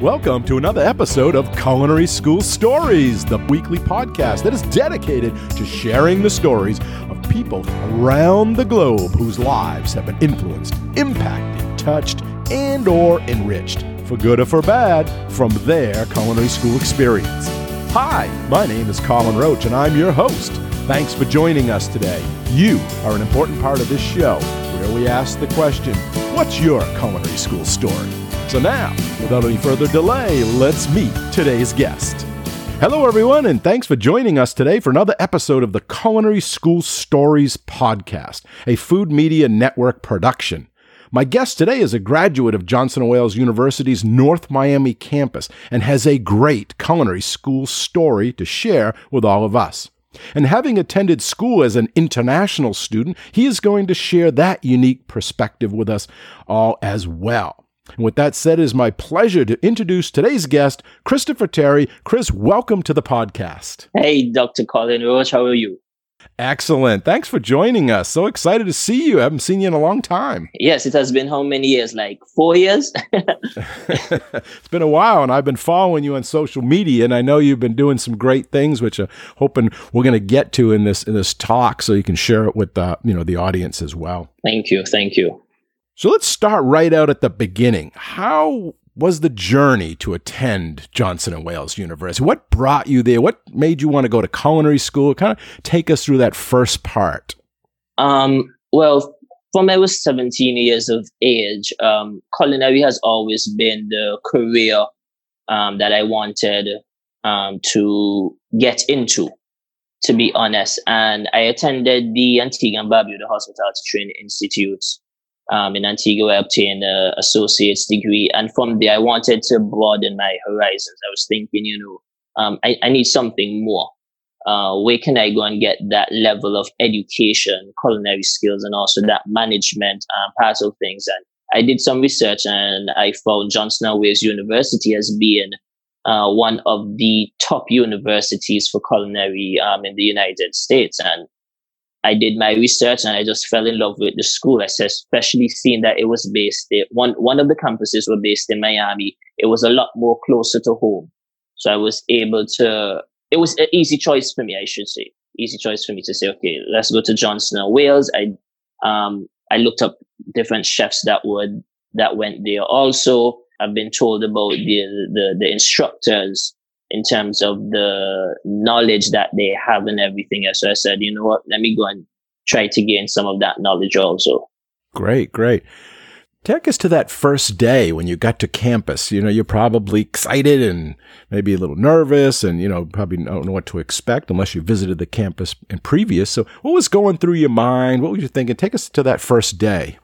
Welcome to another episode of Culinary School Stories, the weekly podcast that is dedicated to sharing the stories of people around the globe whose lives have been influenced, impacted, touched, and or enriched, for good or for bad, from their culinary school experience. Hi, my name is Colin Roach and I'm your host. Thanks for joining us today. You are an important part of this show where we ask the question, what's your culinary school story? So now, without any further delay, let's meet today's guest. Hello, everyone, and thanks for joining us today for another episode of the Culinary School Stories podcast, a food media network production. My guest today is a graduate of Johnson & Wales University's North Miami campus and has a great culinary school story to share with all of us. And having attended school as an international student, he is going to share that unique perspective with us all as well. And with that said, it is my pleasure to introduce today's guest, Christopher Terry. Chris, welcome to the podcast. Hey, Dr. Colin Roach, how are you? Excellent. Thanks for joining us. So excited to see you. I haven't seen you in a long time. Yes, it has been how many years? Like four years? it's been a while, and I've been following you on social media, and I know you've been doing some great things, which I'm hoping we're going to get to in this in this talk, so you can share it with the you know the audience as well. Thank you. Thank you. So let's start right out at the beginning. How was the journey to attend Johnson and Wales University? What brought you there? What made you want to go to culinary school? Kind of take us through that first part. Um, well, from I was 17 years of age, um, culinary has always been the career um, that I wanted um, to get into, to be honest. And I attended the Antigua and Barbuda Hospitality Training Institute um, in Antigua, I obtained an associate's degree. And from there, I wanted to broaden my horizons. I was thinking, you know, um, I, I need something more. Uh, where can I go and get that level of education, culinary skills, and also that management uh, part of things? And I did some research and I found Johnson & Wales University as being uh, one of the top universities for culinary um, in the United States. And I did my research and I just fell in love with the school. I said, especially seeing that it was based there. One one of the campuses were based in Miami. It was a lot more closer to home. So I was able to it was an easy choice for me, I should say. Easy choice for me to say, okay, let's go to Johnson and Wales. I um I looked up different chefs that would that went there. Also, I've been told about the the, the instructors in terms of the knowledge that they have and everything else. So I said, you know what, let me go and try to gain some of that knowledge also. Great, great. Take us to that first day when you got to campus. You know, you're probably excited and maybe a little nervous and, you know, probably don't know what to expect unless you visited the campus in previous. So what was going through your mind? What were you thinking? Take us to that first day.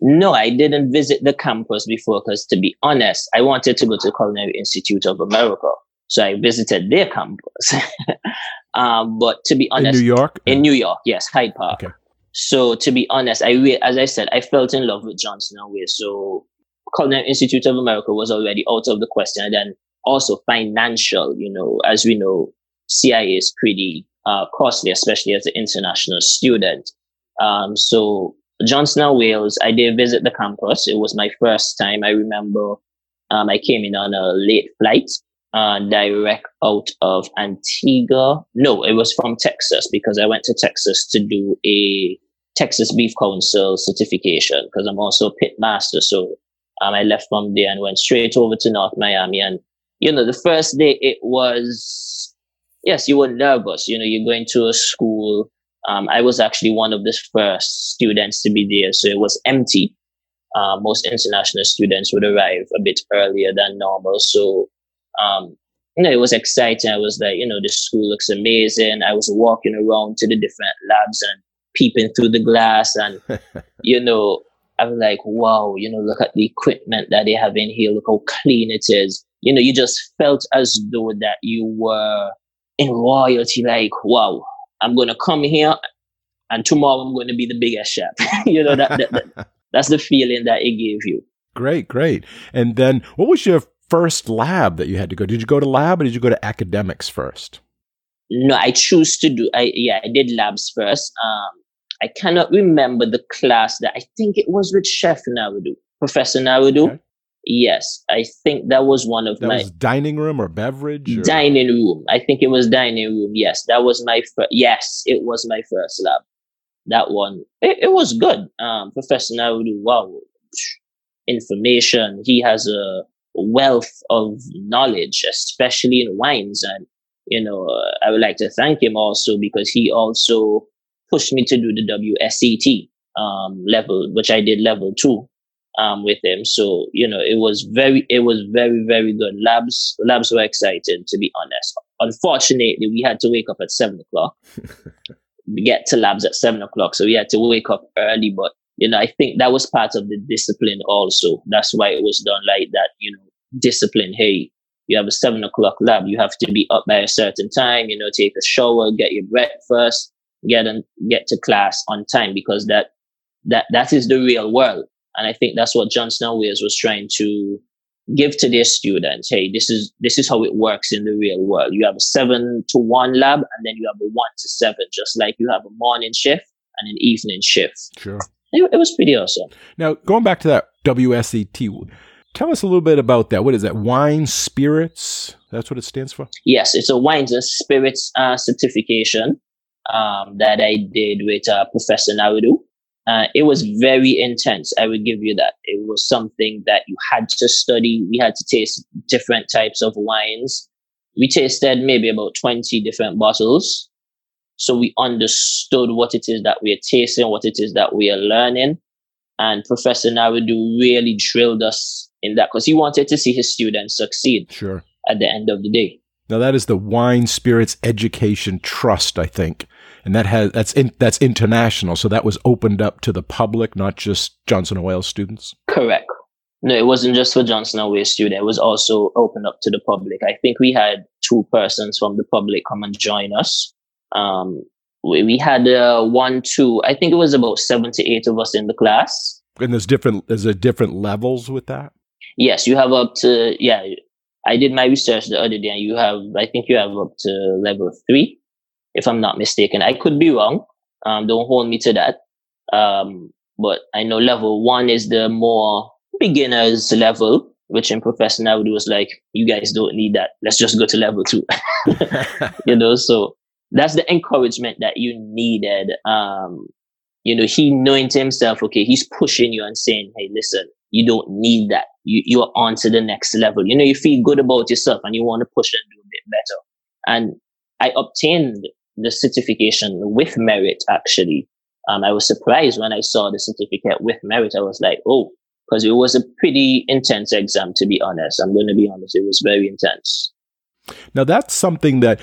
No, I didn't visit the campus before because to be honest, I wanted to go to the Culinary Institute of America. So I visited their campus. um, but to be honest, in New York, in New York, yes, Hyde Park. Okay. So to be honest, I re- as I said, I felt in love with Johnson and Wales. So Culinary Institute of America was already out of the question. And then also financial, you know, as we know, CIA is pretty uh, costly, especially as an international student. Um, so Johnson and Wales, I did visit the campus. It was my first time. I remember um, I came in on a late flight uh, direct out of Antigua. No, it was from Texas because I went to Texas to do a Texas Beef Council certification because I'm also a pit master. So um, I left from there and went straight over to North Miami. And, you know, the first day it was, yes, you were nervous. You know, you're going to a school. Um, I was actually one of the first students to be there. So it was empty. Uh, most international students would arrive a bit earlier than normal. So um, you know, it was exciting. I was like, you know, the school looks amazing. I was walking around to the different labs and peeping through the glass and, you know, I was like, wow, you know, look at the equipment that they have in here. Look how clean it is. You know, you just felt as though that you were in royalty. Like, wow, I'm going to come here and tomorrow I'm going to be the biggest chef. you know, that, that, that, that's the feeling that it gave you. Great, great. And then what was your first lab that you had to go? Did you go to lab or did you go to academics first? No, I choose to do. I yeah, I did labs first. Um, I cannot remember the class that I think it was with Chef Narudu, Professor Narudu. Okay. Yes, I think that was one of that my was dining room or beverage. Or? Dining room. I think it was dining room. Yes, that was my first. Yes, it was my first lab. That one, it, it was good. Um, Professor Narudu, wow, information. He has a wealth of knowledge, especially in wines, and you know, uh, I would like to thank him also because he also pushed me to do the WSET um, level, which I did level two um, with him. So you know, it was very, it was very, very good. Labs, labs were excited to be honest. Unfortunately, we had to wake up at seven o'clock. we get to labs at seven o'clock, so we had to wake up early. But you know, I think that was part of the discipline also. That's why it was done like that. You know, discipline. Hey, you have a seven o'clock lab. You have to be up by a certain time. You know, take a shower, get your breakfast, get and get to class on time because that that that is the real world. And I think that's what Johnson Wales was trying to give to their students. Hey, this is this is how it works in the real world. You have a seven to one lab, and then you have a one to seven, just like you have a morning shift and an evening shift. Sure. It, it was pretty awesome. Now, going back to that WSET, tell us a little bit about that. What is that? Wine spirits? That's what it stands for? Yes, it's a wines and spirits uh, certification um, that I did with uh, Professor Narudu. Uh, it was very intense. I would give you that. It was something that you had to study. We had to taste different types of wines. We tasted maybe about 20 different bottles. So we understood what it is that we are tasting, what it is that we are learning. And Professor Narudu really drilled us in that because he wanted to see his students succeed. Sure. At the end of the day. Now that is the Wine Spirits Education Trust, I think and that has that's in, that's international. So that was opened up to the public, not just Johnson and Wales students. Correct. No, it wasn't just for Johnson and Wales students. It was also opened up to the public. I think we had two persons from the public come and join us. Um, we, we had uh, one, two. I think it was about seven to eight of us in the class. And there's different. There's a different levels with that. Yes, you have up to yeah. I did my research the other day, and you have. I think you have up to level three if I'm not mistaken. I could be wrong. Um, don't hold me to that. Um, but I know level one is the more beginners level, which in Professor Narudu was like, you guys don't need that. Let's just go to level two. you know, so that's the encouragement that you needed. Um, you know, he knowing to himself, okay, he's pushing you and saying, hey, listen, you don't need that. You, you're on to the next level. You know, you feel good about yourself and you want to push and do a bit better. And I obtained the certification with merit actually. Um, I was surprised when I saw the certificate with merit. I was like, oh, because it was a pretty intense exam, to be honest. I'm going to be honest. It was very intense. Now, that's something that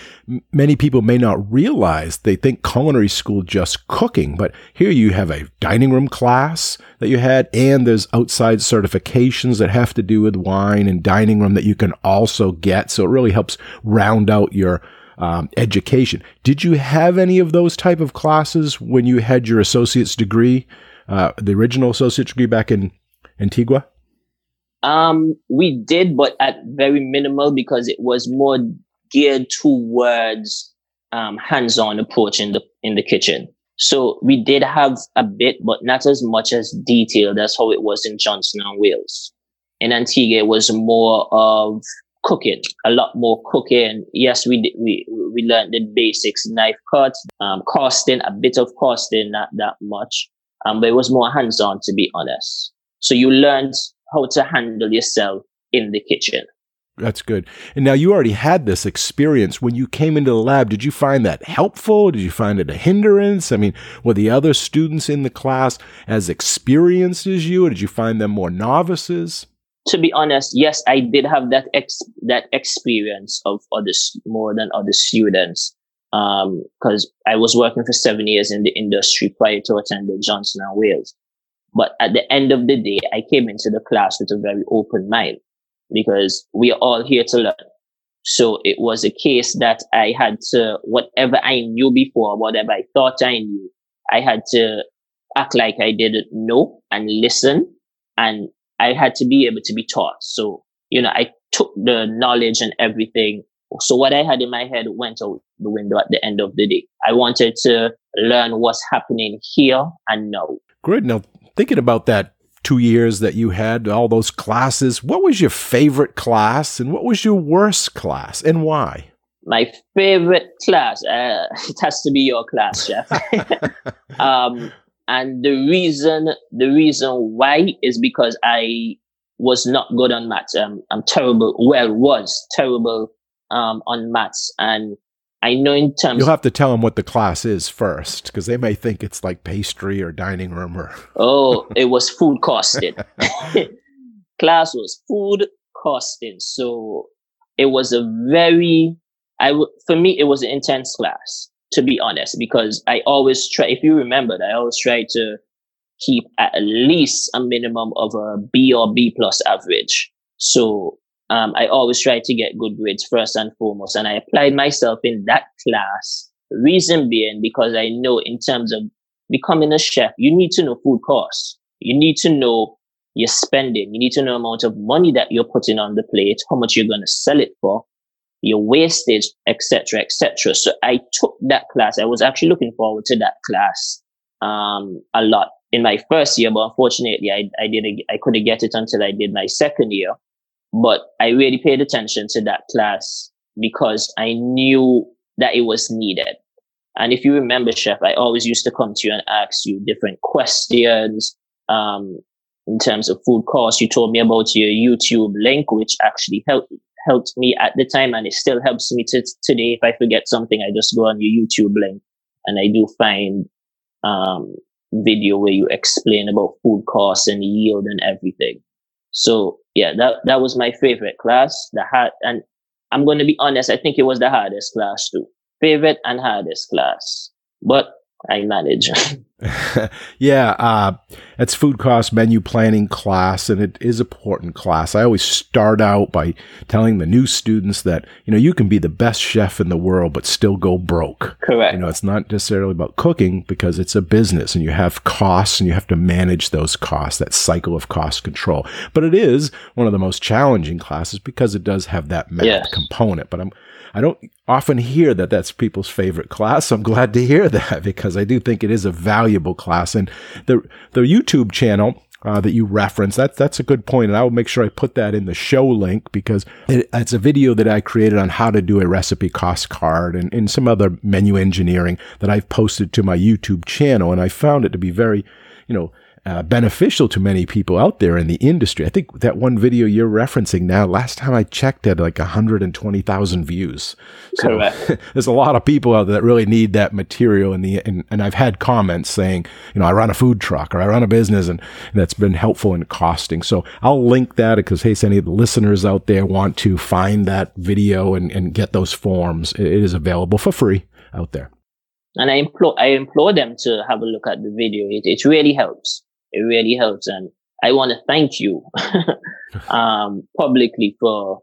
many people may not realize. They think culinary school just cooking, but here you have a dining room class that you had, and there's outside certifications that have to do with wine and dining room that you can also get. So it really helps round out your um, education. Did you have any of those type of classes when you had your associate's degree, uh, the original associate's degree back in Antigua? Um, we did, but at very minimal because it was more geared towards um, hands-on approach in the in the kitchen. So we did have a bit, but not as much as detailed. That's how it was in Johnson and Wales. In Antigua, it was more of cooking, a lot more cooking. Yes, we did, we we learned the basics, knife cuts, um, costing, a bit of costing, not that much. Um, but it was more hands-on, to be honest. So you learned how to handle yourself in the kitchen. That's good. And now you already had this experience. When you came into the lab, did you find that helpful? Did you find it a hindrance? I mean, were the other students in the class as experienced as you, or did you find them more novices? to be honest, yes, I did have that ex- that experience of others more than other students. Um, cause I was working for seven years in the industry prior to attending Johnson and Wales. But at the end of the day, I came into the class with a very open mind because we are all here to learn. So it was a case that I had to, whatever I knew before, whatever I thought I knew, I had to act like I didn't know and listen and I had to be able to be taught. So, you know, I took the knowledge and everything. So what I had in my head went out the window at the end of the day. I wanted to learn what's happening here and now. Great. Now, thinking about that two years that you had all those classes, what was your favorite class and what was your worst class and why? My favorite class, uh, it has to be your class, Chef. um, and the reason, the reason why is because I was not good on maths. Um, I'm terrible. Well, was terrible um, on maths, and I know in terms. You'll have to tell them what the class is first, because they may think it's like pastry or dining room or. oh, it was food costing. class was food costing, so it was a very. I w- for me it was an intense class to be honest because I always try. If you remember, I always try to keep at least a minimum of a B or B plus average. So um, I always try to get good grades first and foremost. And I applied myself in that class. Reason being because I know in terms of becoming a chef, you need to know food costs. You need to know your spending. You need to know amount of money that you're putting on the plate, how much you're going to sell it for, your wastage, etc., etc. So I took that class. I was actually looking forward to that class um, a lot in my first year, but unfortunately, I, I didn't, I couldn't get it until I did my second year. But I really paid attention to that class because I knew that it was needed. And if you remember, Chef, I always used to come to you and ask you different questions um, in terms of food costs. You told me about your YouTube link, which actually helped helped me at the time, and it still helps me to today. If I forget something, I just go on your YouTube link, and I do find um, video where you explain about food costs and yield and everything. So yeah, that that was my favorite class. The hard and I'm going to be honest. I think it was the hardest class too. Favorite and hardest class, but I manage. yeah, uh, it's food cost menu planning class, and it is a important class. I always start out by telling the new students that you know you can be the best chef in the world, but still go broke. Correct. You know, it's not necessarily about cooking because it's a business, and you have costs, and you have to manage those costs. That cycle of cost control, but it is one of the most challenging classes because it does have that math yes. component. But I'm I don't often hear that that's people's favorite class. I'm glad to hear that because I do think it is a valuable class. And the the YouTube channel uh, that you reference. That's that's a good point, and I will make sure I put that in the show link because it, it's a video that I created on how to do a recipe cost card and, and some other menu engineering that I've posted to my YouTube channel, and I found it to be very, you know, uh, beneficial to many people out there in the industry. I think that one video you're referencing now, last time I checked, had like 120,000 views. So there's a lot of people out there that really need that material. In the and, and I've had comments saying, you know, I run a food truck or I run a business, and, and that's been helpful in costing. So I'll link that because hey, any of the listeners out there want to find that video and, and get those forms, it is available for free out there. And I implore I implore them to have a look at the video. It it really helps it really helps. And I want to thank you um, publicly for,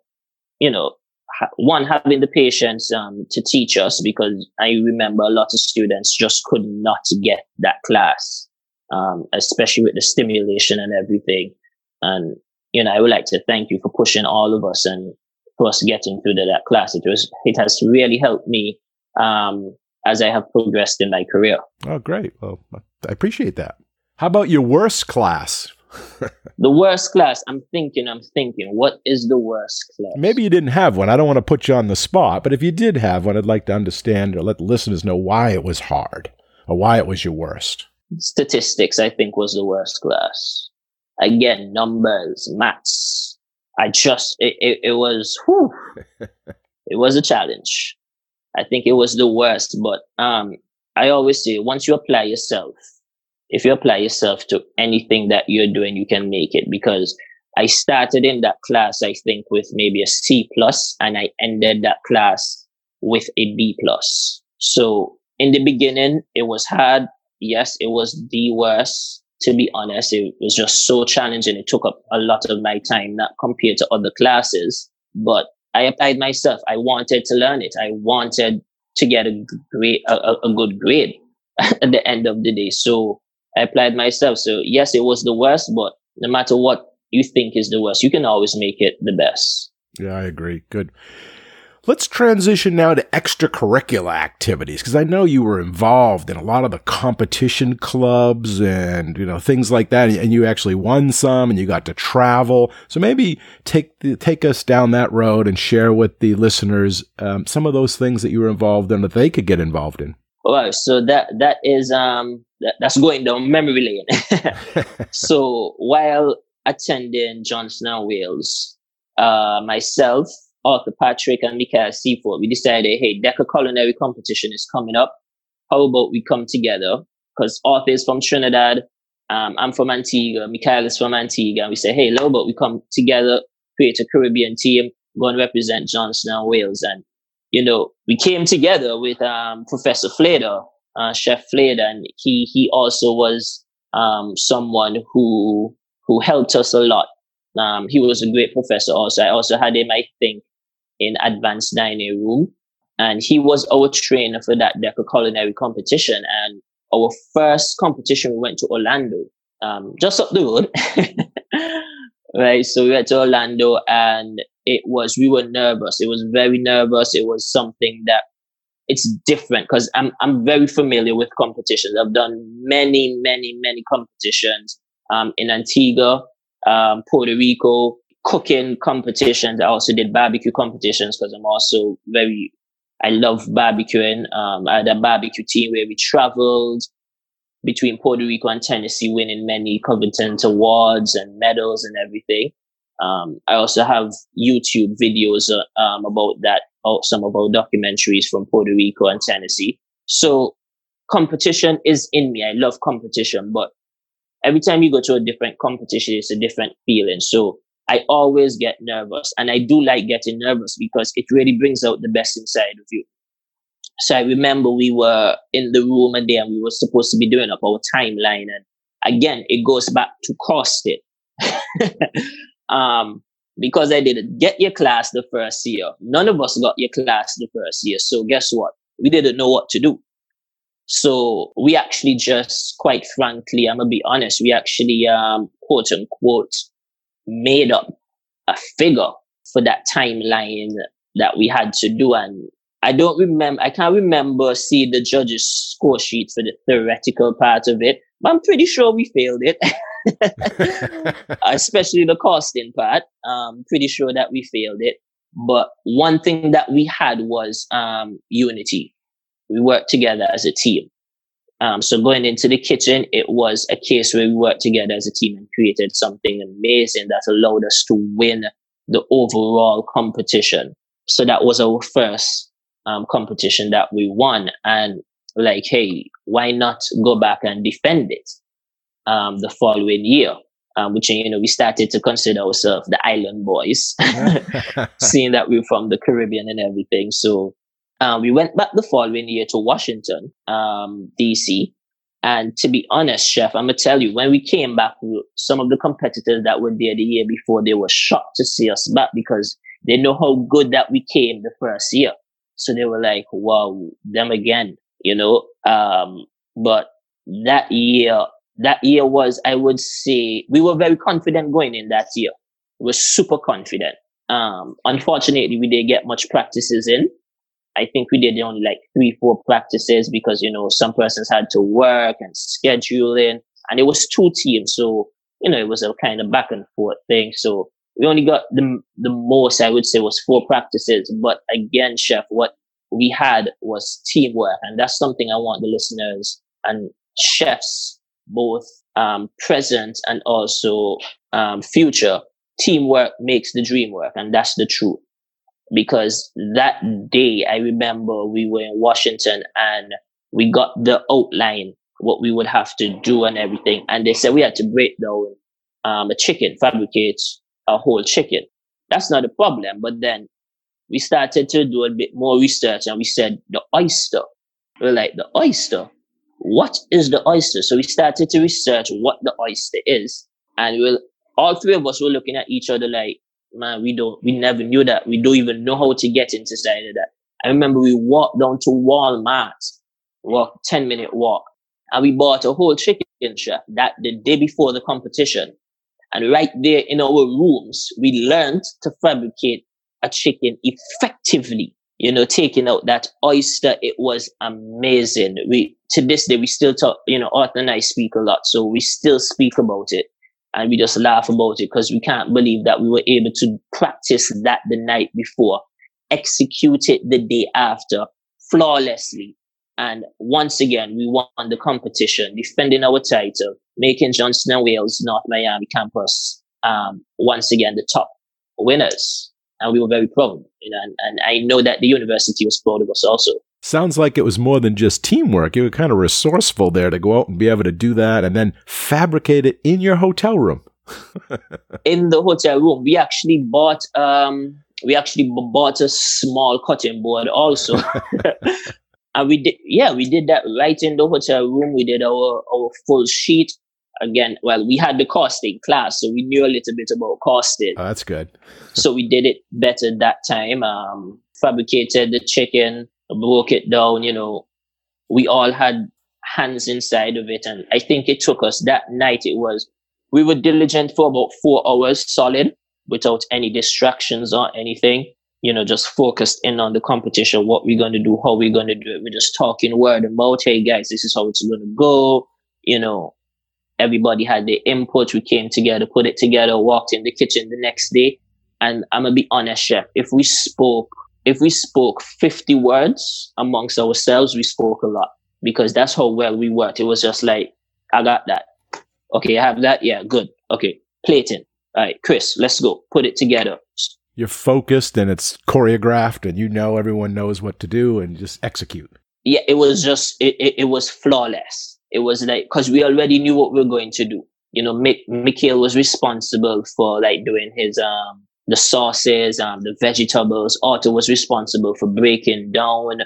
you know, ha- one, having the patience um, to teach us because I remember a lot of students just could not get that class, um, especially with the stimulation and everything. And, you know, I would like to thank you for pushing all of us and for us getting through that class. It was, it has really helped me um, as I have progressed in my career. Oh, great. Well, I appreciate that. How about your worst class? the worst class. I'm thinking, I'm thinking, what is the worst class? Maybe you didn't have one. I don't want to put you on the spot, but if you did have one, I'd like to understand or let the listeners know why it was hard or why it was your worst. Statistics, I think, was the worst class. Again, numbers, maths. I just, it, it, it was, whew, it was a challenge. I think it was the worst, but um, I always say once you apply yourself, if you apply yourself to anything that you're doing, you can make it because I started in that class, I think, with maybe a C plus, and I ended that class with a B plus. So in the beginning, it was hard. Yes, it was the worst. To be honest, it was just so challenging. It took up a lot of my time, not compared to other classes. But I applied myself. I wanted to learn it. I wanted to get a great, a, a good grade at the end of the day. So I applied myself. So yes, it was the worst, but no matter what you think is the worst, you can always make it the best. Yeah, I agree. Good. Let's transition now to extracurricular activities because I know you were involved in a lot of the competition clubs and you know things like that, and you actually won some, and you got to travel. So maybe take the, take us down that road and share with the listeners um, some of those things that you were involved in that they could get involved in. Well, so that that is um that, that's going down memory lane. so while attending Johnson and Wales, uh, myself Arthur Patrick and Michael Seaford, we decided, hey, Deca Culinary Competition is coming up. How about we come together? Because Arthur is from Trinidad, um, I'm from Antigua, Michael is from Antigua, and we say, hey, how about we come together, create a Caribbean team, go and represent Johnson and Wales. And, you know, we came together with um, Professor Flader, uh, Chef Flader, and he he also was um, someone who who helped us a lot. Um, he was a great professor also. I also had him, I think, in advanced dining room. And he was our trainer for that Deca culinary competition. And our first competition, we went to Orlando, um, just up the road. right. So we went to Orlando and it was, we were nervous. It was very nervous. It was something that it's different because I'm, I'm very familiar with competitions. I've done many, many, many competitions, um, in Antigua, um, Puerto Rico, cooking competitions. I also did barbecue competitions because I'm also very, I love barbecuing. Um, I had a barbecue team where we traveled between Puerto Rico and Tennessee, winning many Covington awards and medals and everything. Um, I also have YouTube videos uh, um, about that, some of our documentaries from Puerto Rico and Tennessee. So competition is in me. I love competition, but every time you go to a different competition, it's a different feeling. So I always get nervous and I do like getting nervous because it really brings out the best inside of you. So I remember we were in the room and we were supposed to be doing up our timeline. And again, it goes back to costing. um, because I didn't get your class the first year. None of us got your class the first year. So guess what? We didn't know what to do. So we actually just, quite frankly, I'm gonna be honest, we actually, um, quote unquote, made up a figure for that timeline that we had to do. And I don't remember, I can't remember seeing the judge's score sheet for the theoretical part of it, I'm pretty sure we failed it. Especially the costing part. I'm pretty sure that we failed it. But one thing that we had was um, unity. We worked together as a team. Um, so going into the kitchen, it was a case where we worked together as a team and created something amazing that allowed us to win the overall competition. So that was our first um, competition that we won. And like, hey, why not go back and defend it um, the following year? Um, which you know we started to consider ourselves the island boys, seeing that we're from the Caribbean and everything. So um, we went back the following year to Washington, um, DC. And to be honest, chef, I'm gonna tell you, when we came back, some of the competitors that were there the year before, they were shocked to see us back because they know how good that we came the first year. So they were like, wow, them again, you know? Um, but that year, that year was, I would say, we were very confident going in that year. We were super confident. Um, unfortunately, we didn't get much practices in. I think we did only like three, four practices because, you know, some persons had to work and scheduling and it was two teams. So, you know, it was a kind of back and forth thing. So we only got the, the most I would say was four practices. But again, chef, what we had was teamwork. And that's something I want the listeners and chefs, both um, present and also um, future. Teamwork makes the dream work. And that's the truth because that day I remember we were in Washington and we got the outline what we would have to do and everything, and they said we had to break down um, a chicken, fabricate a whole chicken. That's not a problem, but then we started to do a bit more research and we said the oyster. We're like the oyster. What is the oyster? So we started to research what the oyster is, and we'll all three of us were looking at each other like, man, we don't, we never knew that. We don't even know how to get inside of that. I remember we walked down to Walmart, walk 10 minute walk, and we bought a whole chicken chef that the day before the competition. And right there in our rooms, we learned to fabricate a chicken effectively. you know, taking out that oyster, it was amazing. We to this day we still talk, you know, Arthur and I speak a lot, so we still speak about it and we just laugh about it because we can't believe that we were able to practice that the night before, execute it the day after flawlessly. And once again, we won the competition, defending our title, making Johnson and Wales North Miami campus um, once again the top winners and we were very proud. You know, and, and I know that the university was proud of us also. Sounds like it was more than just teamwork. You were kind of resourceful there to go out and be able to do that and then fabricate it in your hotel room. in the hotel room, we actually bought um, we actually bought a small cutting board also. and we did yeah, we did that right in the hotel room. We did our our full sheet again, well, we had the costing class, so we knew a little bit about costing. Oh, that's good. so we did it better that time. Um, fabricated the chicken, broke it down. You know, we all had hands inside of it, and I think it took us that night. It was we were diligent for about four hours solid, without any distractions or anything. You know, just focused in on the competition, what we're going to do, how we're going to do it. We're just talking word about, hey guys, this is how it's going to go. You know, everybody had their input. We came together, put it together, walked in the kitchen the next day. And I'm gonna be honest, chef. If we spoke, if we spoke 50 words amongst ourselves, we spoke a lot because that's how well we worked. It was just like, I got that. Okay, I have that. Yeah, good. Okay, plating. All right, Chris, let's go. Put it together. You're focused and it's choreographed, and you know everyone knows what to do, and just execute. Yeah, it was just it, it, it was flawless it was like because we already knew what we were going to do. You know, Mick, Michael was responsible for like doing his um the sauces, um the vegetables. Otto was responsible for breaking down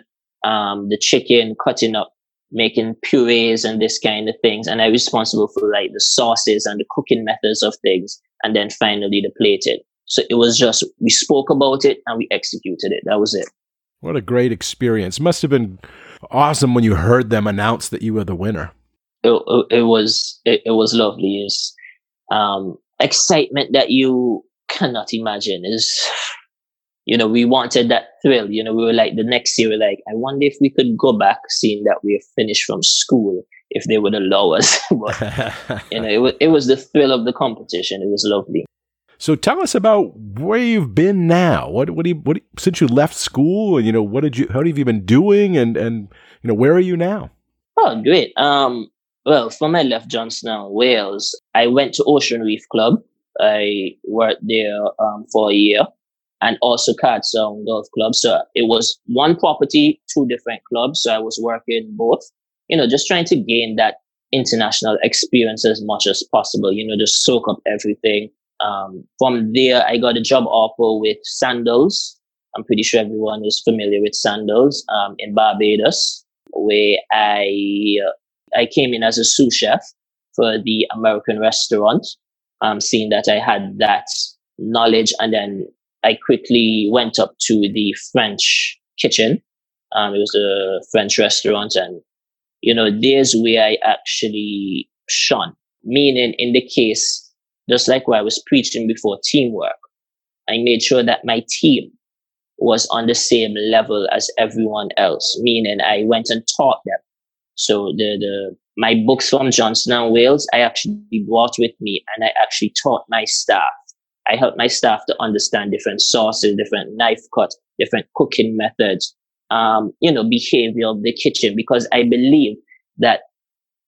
um the chicken, cutting up, making purees and this kind of things. And I responsible for like the sauces and the cooking methods of things, and then finally the plating. So it was just we spoke about it and we executed it. That was it. What a great experience! Must have been awesome when you heard them announce that you were the winner. It, it was it, it was lovely. Is um, excitement that you cannot imagine. Is you know we wanted that thrill. You know we were like the next year. We were like I wonder if we could go back, seeing that we're finished from school, if they would allow us. but, you know it was it was the thrill of the competition. It was lovely. So tell us about where you've been now. What what do you what do you, since you left school? And you know what did you how have you been doing and and you know where are you now? Oh, great. Um, well, from I left Johnson, Wales, I went to Ocean Reef Club. I worked there um, for a year, and also Card Sound Golf Club. So it was one property, two different clubs. So I was working both. You know, just trying to gain that international experience as much as possible. You know, just soak up everything um, from there, I got a job offer with Sandals. I'm pretty sure everyone is familiar with Sandals um, in Barbados, where I uh, I came in as a sous chef for the American restaurant. Um, seeing that I had that knowledge, and then I quickly went up to the French kitchen. Um, it was a French restaurant, and you know, there's where I actually shone. Meaning, in the case just like what I was preaching before teamwork. I made sure that my team was on the same level as everyone else, meaning I went and taught them. So the, the, my books from Johnson and Wales, I actually brought with me and I actually taught my staff. I helped my staff to understand different sauces, different knife cuts, different cooking methods, um, you know, behavior of the kitchen, because I believe that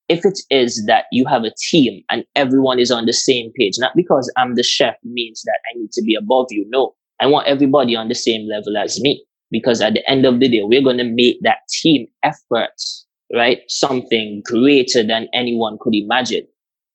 if it is that you have a team and everyone is on the same page, not because I'm the chef means that I need to be above you. No, I want everybody on the same level as me because at the end of the day, we're going to make that team effort, right? Something greater than anyone could imagine.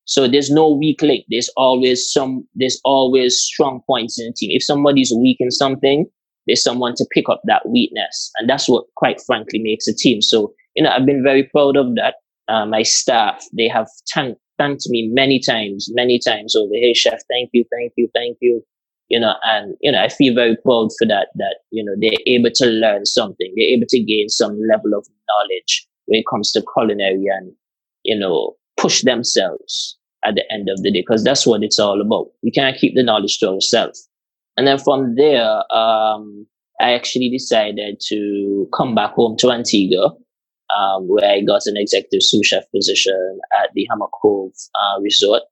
So there's no weak link. There's always some, there's always strong points in the team. If somebody's weak in something, there's someone to pick up that weakness. And that's what quite frankly makes a team. So, you know, I've been very proud of that uh, my staff, they have thanked, thanked me many times, many times over. Hey, chef, thank you, thank you, thank you. You know, and you know, I feel very proud for that. That you know, they're able to learn something. They're able to gain some level of knowledge when it comes to culinary, and you know, push themselves at the end of the day because that's what it's all about. We can't keep the knowledge to ourselves. And then from there, um, I actually decided to come back home to Antigua, um, where I got an executive sous chef position at the Hammock Cove uh, Resort.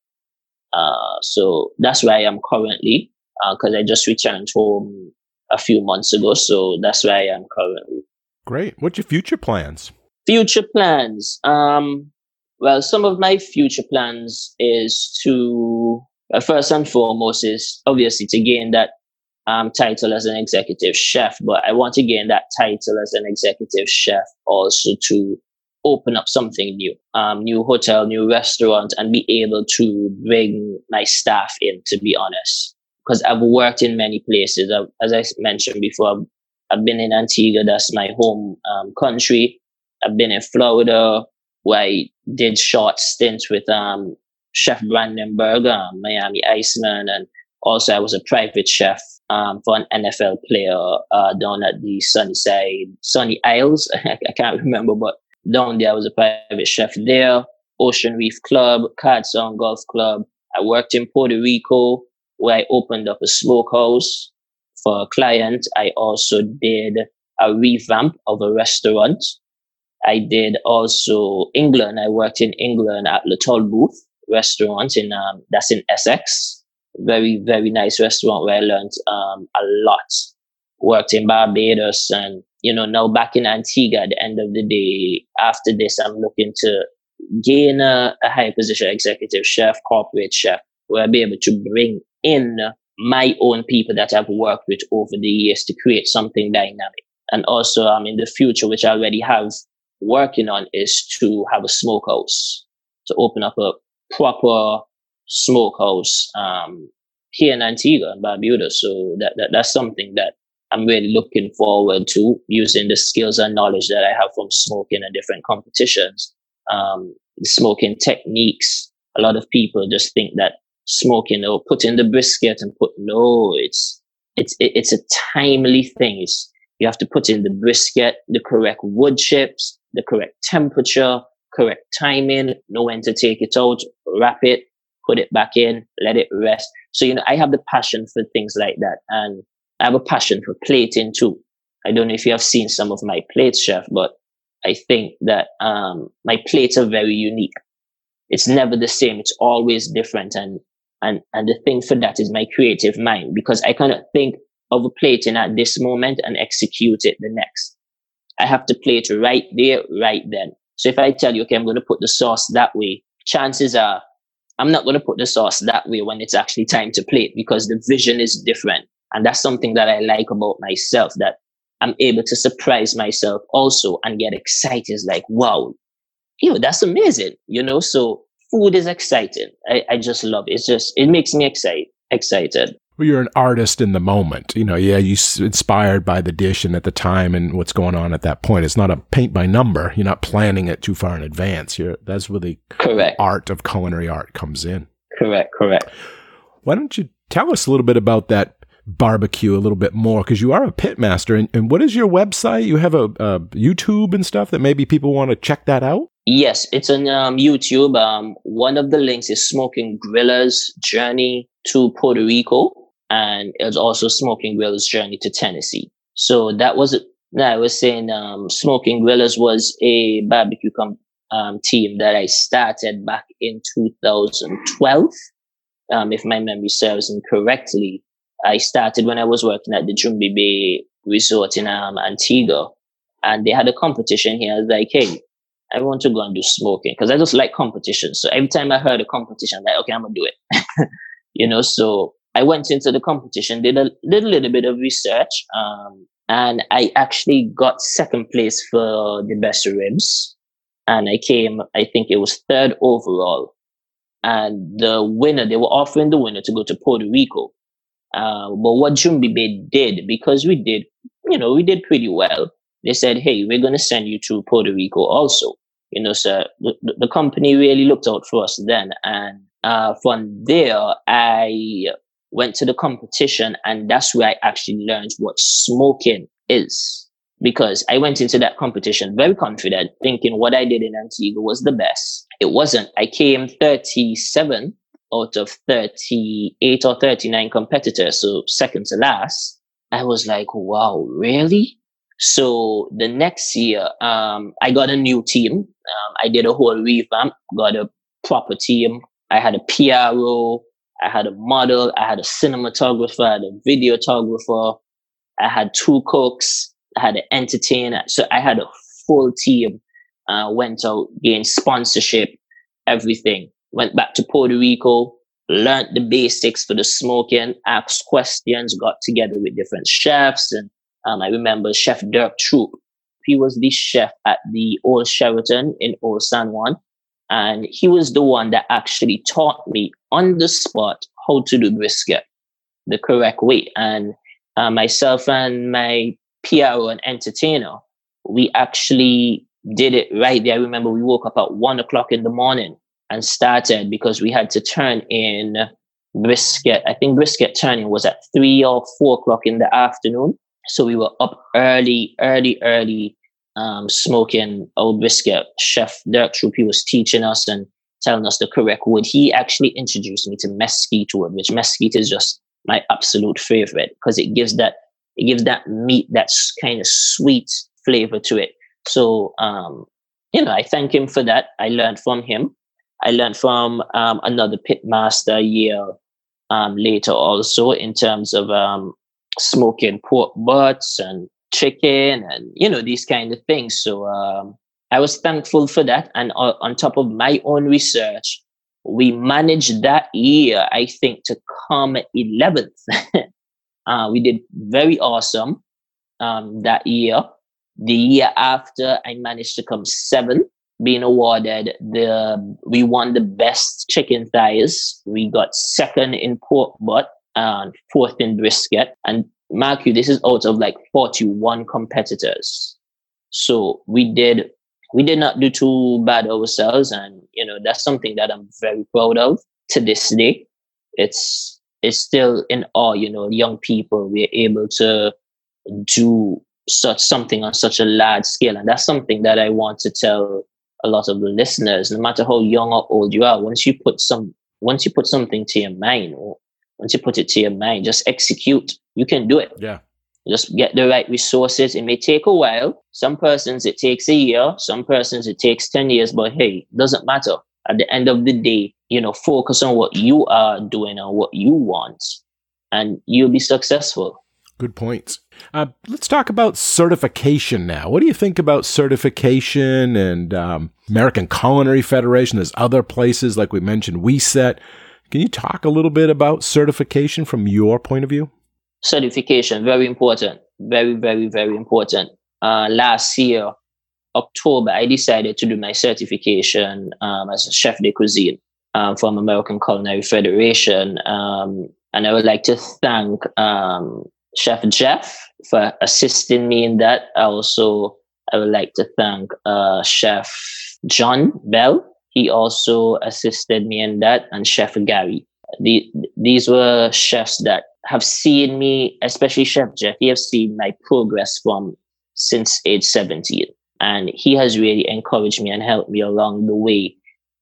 Uh, so that's where I am currently, because uh, I just returned home a few months ago. So that's where I am currently. Great. What's your future plans? Future plans. Um, well, some of my future plans is to uh, first and foremost is obviously to gain that um, title as an executive chef, but I want to gain that title as an executive chef also to open up something new, um, new hotel, new restaurant, and be able to bring my staff in, to be honest. Because I've worked in many places. I've, as I mentioned before, I've, I've, been in Antigua, that's my home um, country. I've been in Florida, where I did short stints with um, Chef Brandenburg, um, Miami Iceman, and also I was a private chef um, for an NFL player uh, down at the Sunnyside, Sunny Isles. I can't remember, but down there I was a private chef there. Ocean Reef Club, Card Sound Golf Club. I worked in Puerto Rico where I opened up a smokehouse for a client. I also did a revamp of a restaurant. I did also England. I worked in England at Le Talbooth restaurant in um, that's in Essex. Very very nice restaurant where I learned um, a lot. Worked in Barbados and you know now back in Antigua. At the end of the day, after this, I'm looking to gain a, a high position executive chef, corporate chef, where I'll be able to bring in my own people that I've worked with over the years to create something dynamic. And also, um, in the future, which I already have working on, is to have a smokehouse to open up a proper smokehouse um, here in Antigua and Barbuda. So that, that that's something that I'm really looking forward to using the skills and knowledge that I have from smoking and different competitions, um, smoking techniques. A lot of people just think that smoking or putting the brisket and put no, it's it's it's a timely thing. It's, you have to put in the brisket, the correct wood chips, the correct temperature, correct timing, know when to take it out, wrap it, put it back in, let it rest. So, you know, I have the passion for things like that. And I have a passion for plating too. I don't know if you have seen some of my plates, chef, but I think that um, my plates are very unique. It's never the same. It's always different. And, and, and the thing for that is my creative mind because I cannot think of a plating at this moment and execute it the next. I have to play it right there, right then. So if I tell you, okay, I'm going to put the sauce that way, chances are I'm not going to put the sauce that way when it's actually time to play it because the vision is different. And that's something that I like about myself that I'm able to surprise myself also and get excited. It's like, wow, yo, that's amazing. You know, so food is exciting. I, I just love it. It's just, it makes me excited, excited well, you're an artist in the moment. You know, yeah, you're inspired by the dish and at the time and what's going on at that point. It's not a paint by number. You're not planning it too far in advance. You're that's where the correct art of culinary art comes in. Correct, correct. Why don't you tell us a little bit about that barbecue a little bit more because you are a pit master and, and what is your website you have a, a youtube and stuff that maybe people want to check that out yes it's on um, youtube um, one of the links is smoking griller's journey to puerto rico and it was also Smoking Grillers' journey to Tennessee. So that was, now I was saying, um, Smoking Grillers was a barbecue com- um, team that I started back in 2012. Um, if my memory serves me correctly, I started when I was working at the Jumby Bay Resort in um, Antigua, and they had a competition here. I was like, hey, I want to go and do smoking because I just like competition. So every time I heard a competition, I'm like, okay, I'm gonna do it. you know, so I went into the competition, did a, did a little bit of research, um, and I actually got second place for the best ribs. And I came, I think it was third overall. And the winner, they were offering the winner to go to Puerto Rico. Uh, but what Jumby Bay did, because we did, you know, we did pretty well, they said, hey, we're going to send you to Puerto Rico also. You know, so the, the company really looked out for us then. And uh, from there, I went to the competition, and that's where I actually learned what smoking is. Because I went into that competition very confident, thinking what I did in Antigua was the best. It wasn't. I came 37 out of 38 or 39 competitors, so second to last. I was like, wow, really? So the next year, um, I got a new team. Um, I did a whole revamp, got a proper team. I had a PRO, I had a model, I had a cinematographer, I had a videographer, I had two cooks, I had an entertainer. So I had a full team. Uh, went out, gained sponsorship, everything. Went back to Puerto Rico, learned the basics for the smoking, asked questions, got together with different chefs. And um, I remember Chef Dirk Troop. He was the chef at the Old Sheraton in Old San Juan. And he was the one that actually taught me on the spot how to do brisket the correct way. And uh, myself and my PRO and entertainer, we actually did it right there. I remember we woke up at one o'clock in the morning and started because we had to turn in brisket. I think brisket turning was at three or four o'clock in the afternoon. So we were up early, early, early, um, smoking old brisket. Chef Dirk was teaching us and telling us the correct wood. He actually introduced me to mesquite wood, which mesquite is just my absolute favorite because it gives that it gives that meat that's kind of sweet flavor to it. So um, you know, I thank him for that. I learned from him. I learned from um, another pit master year um, later also in terms of um, smoking pork butts and chicken and you know these kind of things. So um, I was thankful for that. And uh, on top of my own research, we managed that year, I think, to come 11th. uh, we did very awesome um, that year. The year after, I managed to come seventh being awarded the we won the best chicken thighs. We got second in pork butt and fourth in brisket. And mark you, this is out of like 41 competitors. So we did we did not do too bad ourselves and you know that's something that I'm very proud of to this day. It's it's still in awe, you know, young people we're able to do such something on such a large scale. And that's something that I want to tell a lot of the listeners, no matter how young or old you are, once you put some once you put something to your mind, once you put it to your mind, just execute. You can do it. Yeah. Just get the right resources. It may take a while. Some persons it takes a year. Some persons it takes 10 years, but hey, doesn't matter. At the end of the day, you know, focus on what you are doing and what you want, and you'll be successful. Good points. Uh, let's talk about certification now. What do you think about certification and um, American Culinary Federation? There's other places, like we mentioned, WSET. Can you talk a little bit about certification from your point of view? Certification, very important. Very, very, very important. Uh, last year, October, I decided to do my certification um, as a chef de cuisine um, from American Culinary Federation. Um, and I would like to thank um, Chef Jeff for assisting me in that. I also, I would like to thank uh, Chef John Bell. He also assisted me in that, and Chef Gary. The, these were chefs that have seen me, especially Chef Jeff. He has seen my progress from since age 17. And he has really encouraged me and helped me along the way.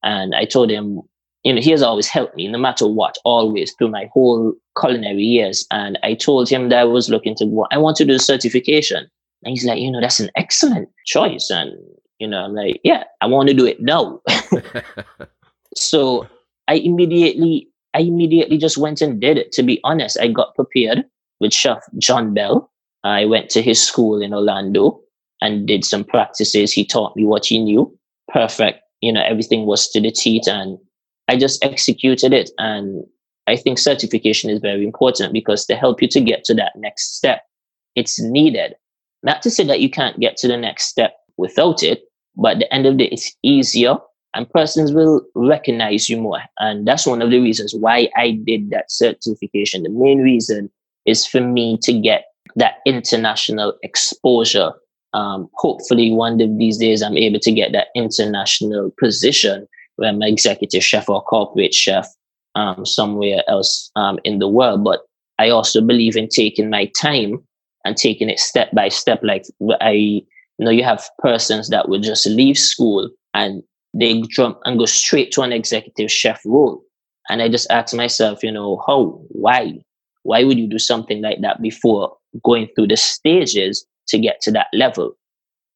And I told him you know, he has always helped me no matter what, always through my whole culinary years. And I told him that I was looking to go, I want to do certification. And he's like, you know, that's an excellent choice. And, you know, I'm like, yeah, I want to do it now. so I immediately, I immediately just went and did it. To be honest, I got prepared with Chef John Bell. I went to his school in Orlando and did some practices. He taught me what he knew. Perfect. You know, everything was to the teeth and I just executed it. And I think certification is very important because to help you to get to that next step, it's needed. Not to say that you can't get to the next step without it, but at the end of the day, it's easier and persons will recognize you more. And that's one of the reasons why I did that certification. The main reason is for me to get that international exposure. Um, hopefully, one of these days, I'm able to get that international position where I'm executive chef or corporate chef um, somewhere else um, in the world. But I also believe in taking my time and taking it step by step. Like I, you know, you have persons that would just leave school and they jump and go straight to an executive chef role. And I just ask myself, you know, how, why, why would you do something like that before going through the stages to get to that level.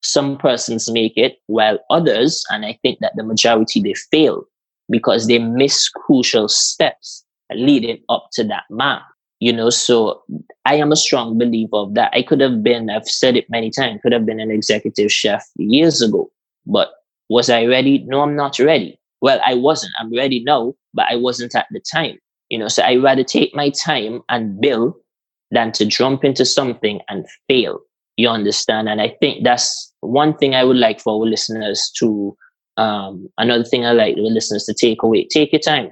Some persons make it while others, and I think that the majority, they fail because they miss crucial steps leading up to that mark. You know, so I am a strong believer of that. I could have been, I've said it many times, could have been an executive chef years ago, but was I ready? No, I'm not ready. Well, I wasn't. I'm ready now, but I wasn't at the time. You know, so I rather take my time and build than to jump into something and fail. You understand? And I think that's one thing I would like for our listeners to um, another thing I like the listeners to take away. Take your time.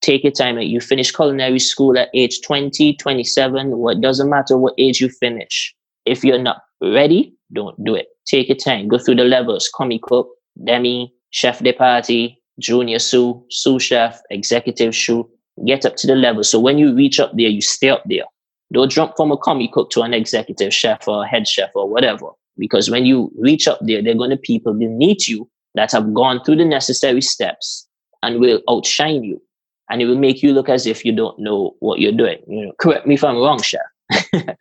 Take your time. You finish culinary school at age 20, 27, what doesn't matter what age you finish. If you're not ready, don't do it. Take your time. Go through the levels. Commis cook, demi, chef de partie, junior sous, sous chef, executive sous. Get up to the level. So when you reach up there, you stay up there. Don't jump from a commis cook to an executive chef or head chef or whatever. Because when you reach up there, they're going to people beneath you that have gone through the necessary steps and will outshine you. And it will make you look as if you don't know what you're doing. You know, correct me if I'm wrong, chef.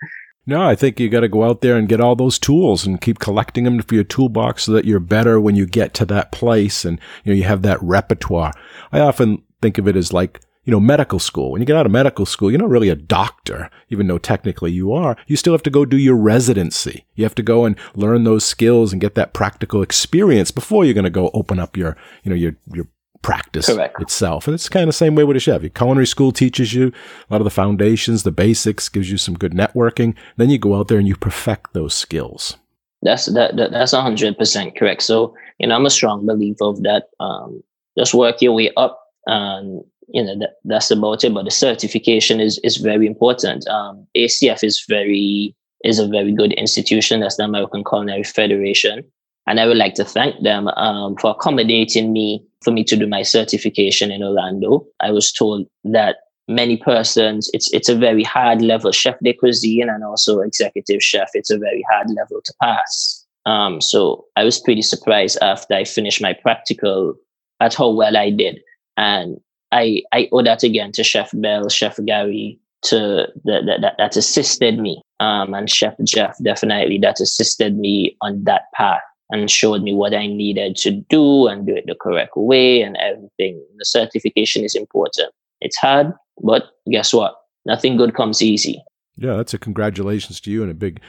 No, I think you got to go out there and get all those tools and keep collecting them for your toolbox so that you're better when you get to that place and you know you have that repertoire. I often think of it as like you know, medical school. When you get out of medical school, you're not really a doctor, even though technically you are. You still have to go do your residency. You have to go and learn those skills and get that practical experience before you're going to go open up your, you know, your, your practice Correct. itself. And it's kind of the same way with a chef. Your culinary school teaches you a lot of the foundations, the basics, gives you some good networking. Then you go out there and you perfect those skills. That's that, that that's hundred percent correct. So you know, I'm a strong believer of that. Um, just work your way up, and you know that, that's about it but the certification is is very important um, acf is very is a very good institution that's the american culinary federation and i would like to thank them um, for accommodating me for me to do my certification in orlando. I was told that many persons it's it's a very hard level chef de cuisine and also executive chef it's a very hard level to pass. Um, so i was pretty surprised after i finished my practical at how well i did. And I, I owe that again to Chef Bell, Chef Gary, to that that, that assisted me, um, and Chef Jeff definitely that assisted me on that path and showed me what I needed to do and do it the correct way and everything. The certification is important. It's hard, but guess what? Nothing good comes easy. Yeah, that's a congratulations to you and a big,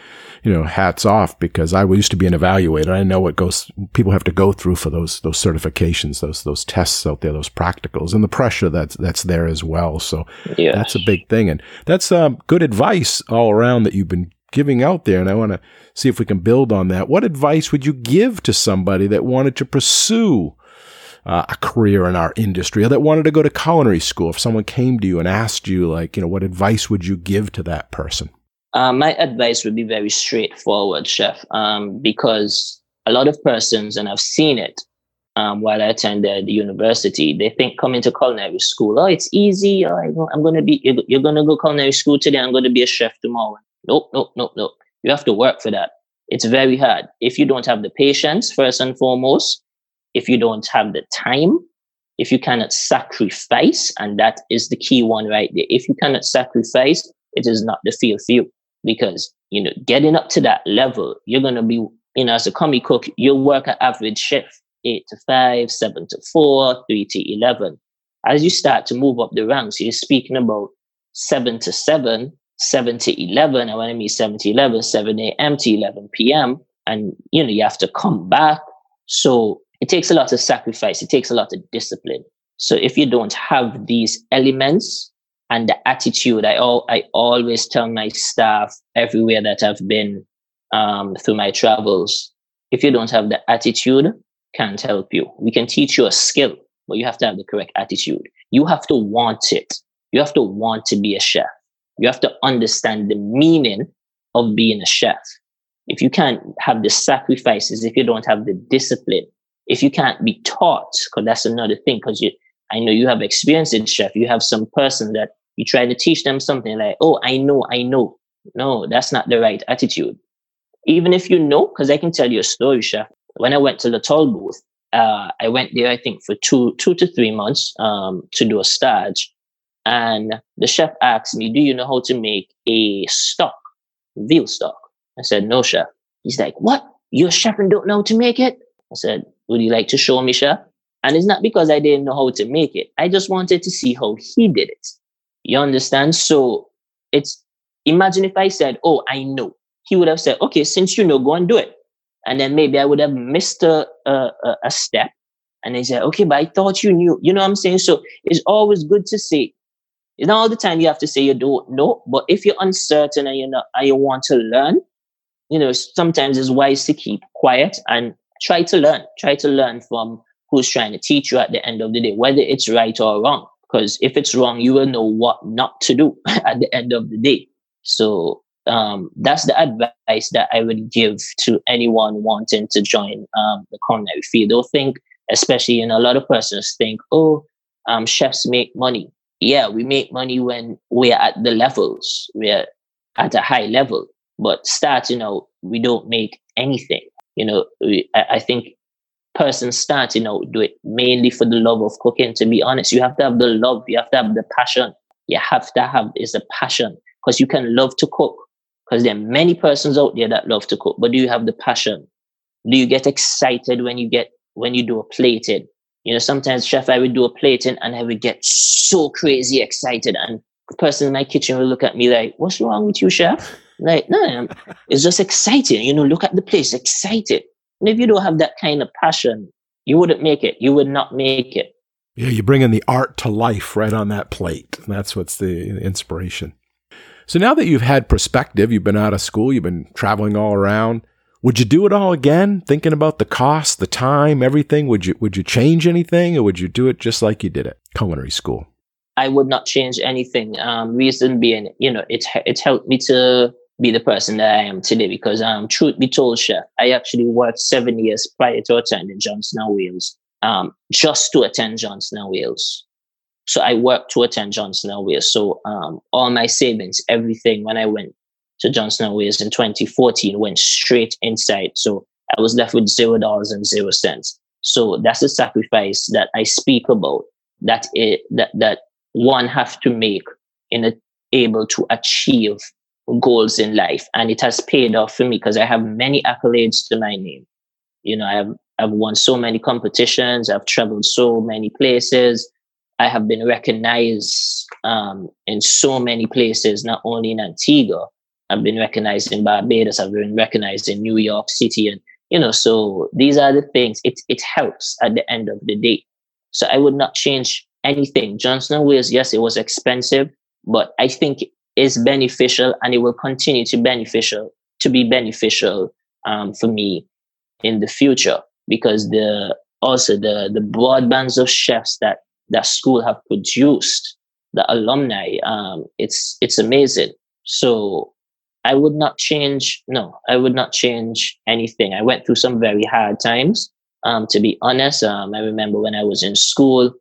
you know, hats off because I used to be an evaluator. I know what goes people have to go through for those those certifications, those those tests out there, those practicals, and the pressure that's that's there as well. So yes. that's a big thing, and that's um, good advice all around that you've been giving out there. And I want to see if we can build on that. What advice would you give to somebody that wanted to pursue uh, a career in our industry or that wanted to go to culinary school, if someone came to you and asked you, like, you know, what advice would you give to that person? Uh, my advice would be very straightforward, chef, um, because a lot of persons, and I've seen it um, while I attended the university, they think coming to culinary school, oh, it's easy. Oh, I'm going to be, you're, going to go culinary school today. I'm going to be a chef tomorrow. Nope, nope, nope, nope. You have to work for that. It's very hard. If you don't have the patience, first and foremost, if you don't have the time, if you cannot sacrifice, and that is the key one right there. If you cannot sacrifice, it is not the field for you because you know getting up to that level, you're gonna be you know as a commis cook, you'll work at average shift eight to five, seven to four, three to eleven. As you start to move up the ranks, you're speaking about seven to seven, seven to eleven. And when I mean seven to 11, 7 a.m. to 11 p.m. And you know you have to come back. So it takes a lot of sacrifice. It takes a lot of discipline. So if you don't have these elements and the attitude, I all I always tell my staff everywhere that I've been um, through my travels, if you don't have the attitude, can't help you. We can teach you a skill, but you have to have the correct attitude. You have to want it. You have to want to be a chef. You have to understand the meaning of being a chef. If you can't have the sacrifices, if you don't have the discipline, if you can't be taught, because that's another thing, because you, I know you have experience in chef, you have some person that you try to teach them something like, oh, I know, I know. No, that's not the right attitude. Even if you know, because I can tell you a story, chef. When I went to the Talbooth, uh, I went there, I think, for two, two to three months um, to do a stage. And the chef asked me, Do you know how to make a stock? veal stock. I said, no, chef. He's like, what? You're a chef and don't know how to make it? I said, would you like to show me, chef? And it's not because I didn't know how to make it. I just wanted to see how he did it. You understand? So it's imagine if I said, Oh, I know. He would have said, Okay, since you know, go and do it. And then maybe I would have missed a, a, a step. And he said, Okay, but I thought you knew. You know what I'm saying? So it's always good to say, it's not all the time you have to say you don't know, but if you're uncertain and you're not, and you want to learn, you know, sometimes it's wise to keep quiet and try to learn. Try to learn from who's trying to teach you at the end of the day, whether it's right or wrong. Because if it's wrong, you will know what not to do at the end of the day. So um, that's the advice that I would give to anyone wanting to join um, the culinary field. Don't think, especially you know, a lot of persons think, oh, um, chefs make money. Yeah, we make money when we're at the levels, we're at a high level. But starting out, we don't make anything. You know, we, I, I think person starting out do it mainly for the love of cooking. To be honest, you have to have the love, you have to have the passion. You have to have is a passion because you can love to cook. Because there are many persons out there that love to cook, but do you have the passion? Do you get excited when you get when you do a plating? You know, sometimes chef, I would do a plating and I would get so crazy excited, and the person in my kitchen would look at me like, "What's wrong with you, chef?" Like, no, it's just exciting. You know, look at the place, excited. And if you don't have that kind of passion, you wouldn't make it. You would not make it. Yeah, you bring in the art to life right on that plate. That's what's the inspiration. So now that you've had perspective, you've been out of school, you've been traveling all around. Would you do it all again? Thinking about the cost, the time, everything. Would you would you change anything, or would you do it just like you did it, culinary school? I would not change anything. Um, reason being, you know, it it helped me to be the person that I am today because, um, truth be told, chef, I actually worked seven years prior to attending Johnson and Wales, um, just to attend Johnson and Wales. So I worked to attend Johnson and Wales. So um, all my savings, everything, when I went to Johnson and Wales in 2014, went straight inside. So I was left with zero dollars and zero cents. So that's a sacrifice that I speak about. That it that that one have to make in a, able to achieve goals in life. And it has paid off for me because I have many accolades to my name. You know, I have I've won so many competitions, I've traveled so many places. I have been recognized um, in so many places, not only in Antigua. I've been recognized in Barbados. I've been recognized in New York City, and you know, so these are the things. It it helps at the end of the day. So I would not change anything. Johnson Wales, yes, it was expensive, but I think it's beneficial and it will continue to beneficial to be beneficial um, for me in the future because the also the the broad bands of chefs that that school have produced the alumni um, it's it's amazing so i would not change no i would not change anything i went through some very hard times um, to be honest um, i remember when i was in school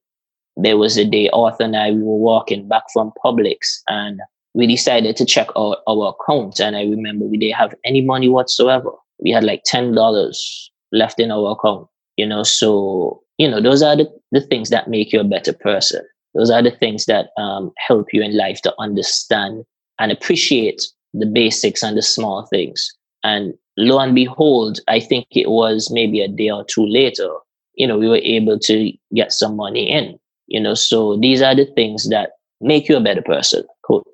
there was a day arthur and i we were walking back from publix and we decided to check our, our account. And I remember we didn't have any money whatsoever. We had like $10 left in our account, you know. So, you know, those are the, the things that make you a better person. Those are the things that um, help you in life to understand and appreciate the basics and the small things. And lo and behold, I think it was maybe a day or two later, you know, we were able to get some money in, you know. So these are the things that make you a better person,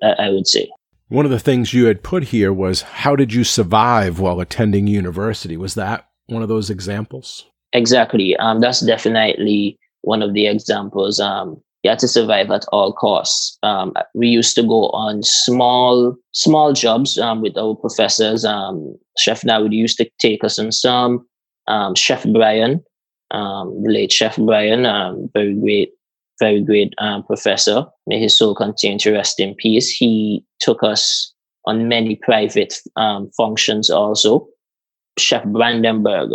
I would say. One of the things you had put here was how did you survive while attending university? Was that one of those examples? Exactly. Um, that's definitely one of the examples. Um, you had to survive at all costs. Um, we used to go on small, small jobs um, with our professors. Um, Chef Nawid used to take us on some. Um, Chef Brian, um, late Chef Brian, um, very great very great um, professor. May his soul continue to rest in peace. He took us on many private um, functions also. Chef Brandenburg,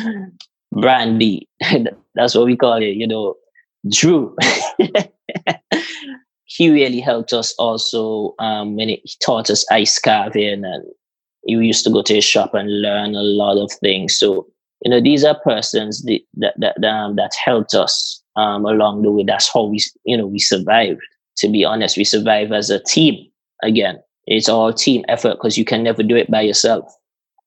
Brandy, that's what we call it, you know, Drew. he really helped us also um, when he taught us ice carving and he used to go to his shop and learn a lot of things. So, you know, these are persons that, that, that, um, that helped us um, along the way. That's how we, you know, we survived. To be honest, we survived as a team again. It's all team effort because you can never do it by yourself.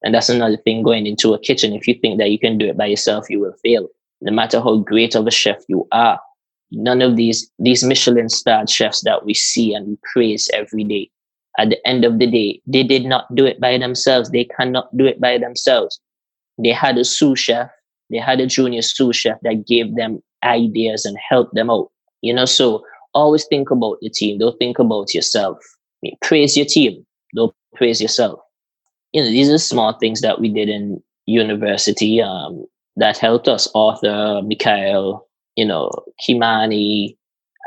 And that's another thing going into a kitchen. If you think that you can do it by yourself, you will fail. No matter how great of a chef you are, none of these these Michelin starred chefs that we see and we praise every day, at the end of the day, they did not do it by themselves. They cannot do it by themselves. They had a sous chef, they had a junior sous chef that gave them ideas and helped them out. You know, so always think about the team. Don't think about yourself. Praise your team. Don't praise yourself. You know, these are small things that we did in university um, that helped us. Arthur, Mikhail, you know, Kimani,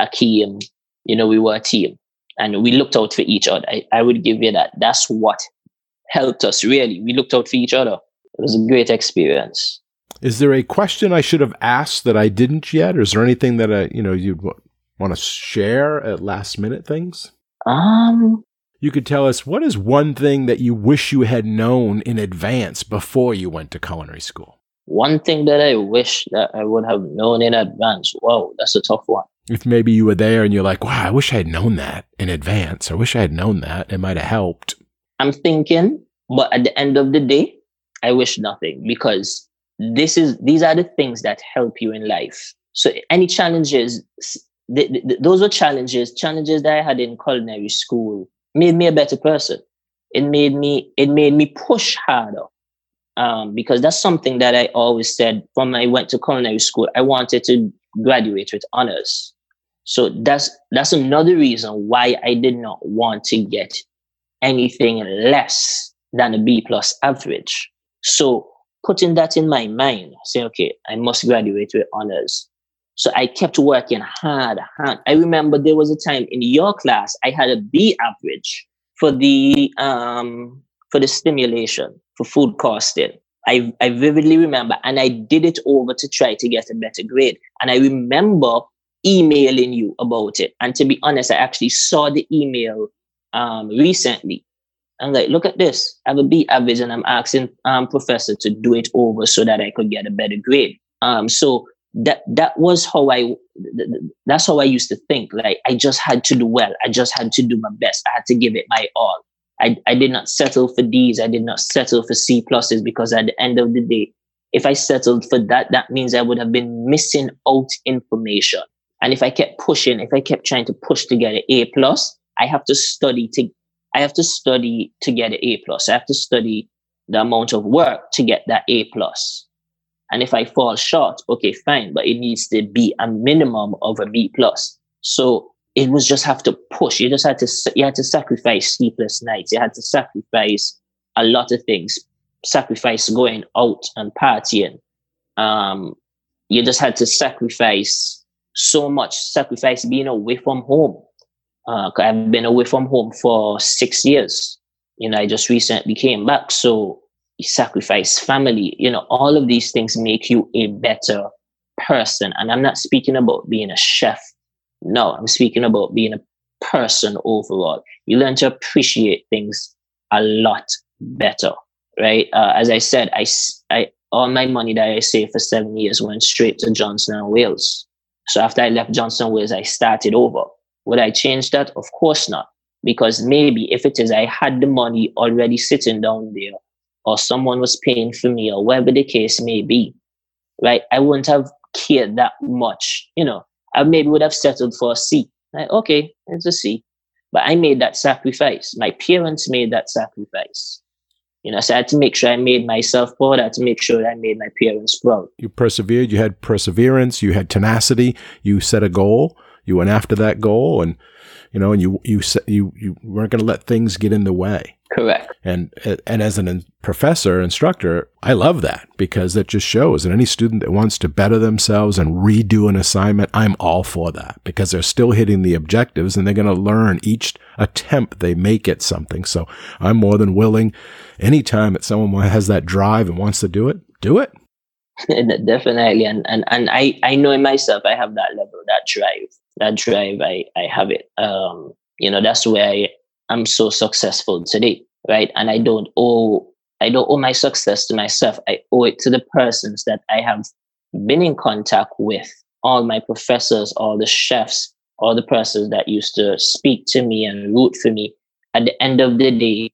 Akeem, you know, we were a team and we looked out for each other. I, I would give you that. That's what helped us really. We looked out for each other. It was a great experience. Is there a question I should have asked that I didn't yet, or is there anything that I, you know, you'd want to share at last minute things? Um, you could tell us what is one thing that you wish you had known in advance before you went to culinary school. One thing that I wish that I would have known in advance. Whoa, that's a tough one. If maybe you were there and you're like, wow, I wish I had known that in advance. I wish I had known that. It might have helped. I'm thinking, but at the end of the day, I wish nothing because this is these are the things that help you in life. So any challenges, th- th- those were challenges, challenges that I had in culinary school made me a better person. It made me it made me push harder. Um, because that's something that I always said when I went to culinary school. I wanted to graduate with honors. So that's that's another reason why I did not want to get anything less than a B plus average. So putting that in my mind, saying, okay, I must graduate with honors. So I kept working hard, hard. I remember there was a time in your class I had a B average for the um for the stimulation for food costing. I, I vividly remember, and I did it over to try to get a better grade. And I remember emailing you about it. And to be honest, I actually saw the email um, recently I'm like, look at this. I have a B average and I'm asking um professor to do it over so that I could get a better grade. Um, so that that was how I that's how I used to think. Like I just had to do well. I just had to do my best. I had to give it my all. I, I did not settle for D's. I did not settle for C pluses because at the end of the day, if I settled for that, that means I would have been missing out information. And if I kept pushing, if I kept trying to push to get an A plus, I have to study to I have to study to get an A plus. I have to study the amount of work to get that A plus. And if I fall short, okay, fine, but it needs to be a minimum of a B plus. So it was just have to push. You just had to you had to sacrifice sleepless nights. You had to sacrifice a lot of things. Sacrifice going out and partying. Um, you just had to sacrifice so much. Sacrifice being away from home uh, I've been away from home for six years. You know, I just recently came back. So you sacrifice family. You know, all of these things make you a better person. And I'm not speaking about being a chef. No, I'm speaking about being a person overall. You learn to appreciate things a lot better, right? Uh, as I said, I, I all my money that I saved for seven years went straight to Johnson and Wales. So after I left Johnson and Wales, I started over. Would I change that? Of course not. Because maybe if it is I had the money already sitting down there, or someone was paying for me, or whatever the case may be, right? I wouldn't have cared that much. You know, I maybe would have settled for a C. Like, okay, it's a C. But I made that sacrifice. My parents made that sacrifice. You know, so I had to make sure I made myself proud. I had to make sure I made my parents proud. You persevered. You had perseverance. You had tenacity. You set a goal you went after that goal and you know and you you you you weren't going to let things get in the way. Correct. And and as a professor instructor i love that because that just shows that any student that wants to better themselves and redo an assignment i'm all for that because they're still hitting the objectives and they're going to learn each attempt they make at something. So i'm more than willing anytime that someone has that drive and wants to do it do it. Definitely. And, and and i i know myself i have that level that drive that drive i i have it um you know that's where i am so successful today right and i don't owe i don't owe my success to myself i owe it to the persons that i have been in contact with all my professors all the chefs all the persons that used to speak to me and root for me at the end of the day,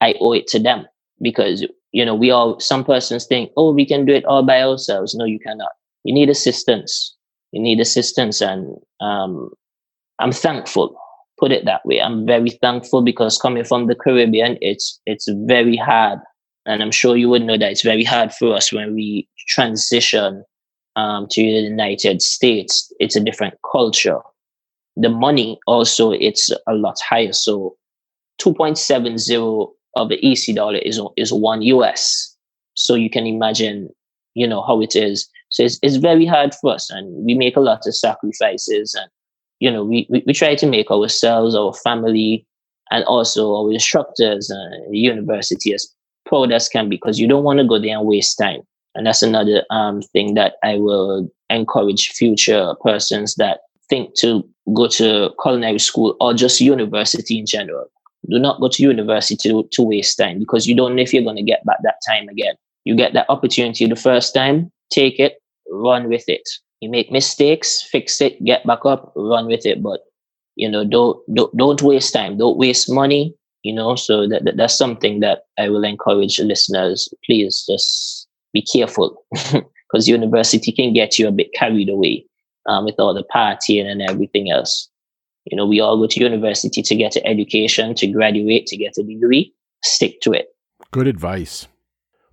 I owe it to them because you know we all some persons think, oh, we can do it all by ourselves. No, you cannot. You need assistance. You need assistance, and um, I'm thankful. Put it that way. I'm very thankful because coming from the Caribbean, it's it's very hard, and I'm sure you would know that it's very hard for us when we transition um, to the United States. It's a different culture. The money also it's a lot higher. So 2.70 of the EC dollar is is one US. So you can imagine, you know, how it is. So it's, it's very hard for us, and we make a lot of sacrifices, and you know, we, we, we try to make ourselves, our family, and also our instructors and university as proud as can because you don't want to go there and waste time. And that's another um, thing that I will encourage future persons that think to go to culinary school or just university in general. Do not go to university to, to waste time because you don't know if you're going to get back that time again. You get that opportunity the first time, take it, run with it. You make mistakes, fix it, get back up, run with it. But you know, don't don't, don't waste time. Don't waste money. You know, so that, that that's something that I will encourage listeners. Please just be careful because university can get you a bit carried away um, with all the partying and everything else. You know, we all go to university to get an education, to graduate, to get a degree. Stick to it. Good advice.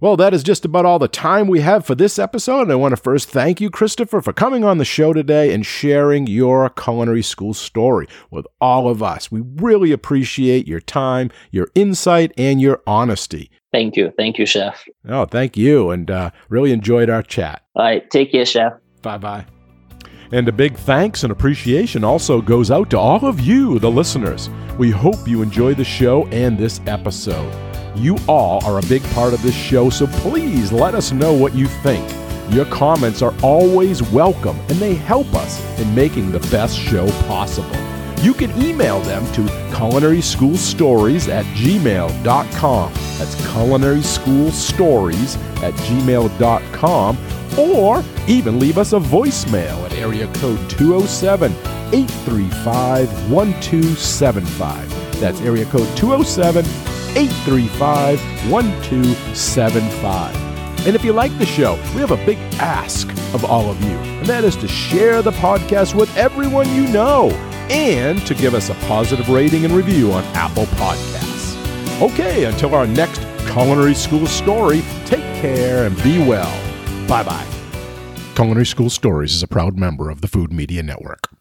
Well, that is just about all the time we have for this episode. And I want to first thank you, Christopher, for coming on the show today and sharing your culinary school story with all of us. We really appreciate your time, your insight, and your honesty. Thank you. Thank you, Chef. Oh, thank you. And uh, really enjoyed our chat. All right. Take care, Chef. Bye bye. And a big thanks and appreciation also goes out to all of you, the listeners. We hope you enjoy the show and this episode. You all are a big part of this show, so please let us know what you think. Your comments are always welcome and they help us in making the best show possible. You can email them to culinaryschoolstories at gmail.com. That's culinary school stories at gmail.com. Or even leave us a voicemail at area code 207 835 1275. That's area code 207 835 1275. And if you like the show, we have a big ask of all of you, and that is to share the podcast with everyone you know and to give us a positive rating and review on Apple Podcasts. Okay, until our next Culinary School story, take care and be well. Bye bye. Culinary School Stories is a proud member of the Food Media Network.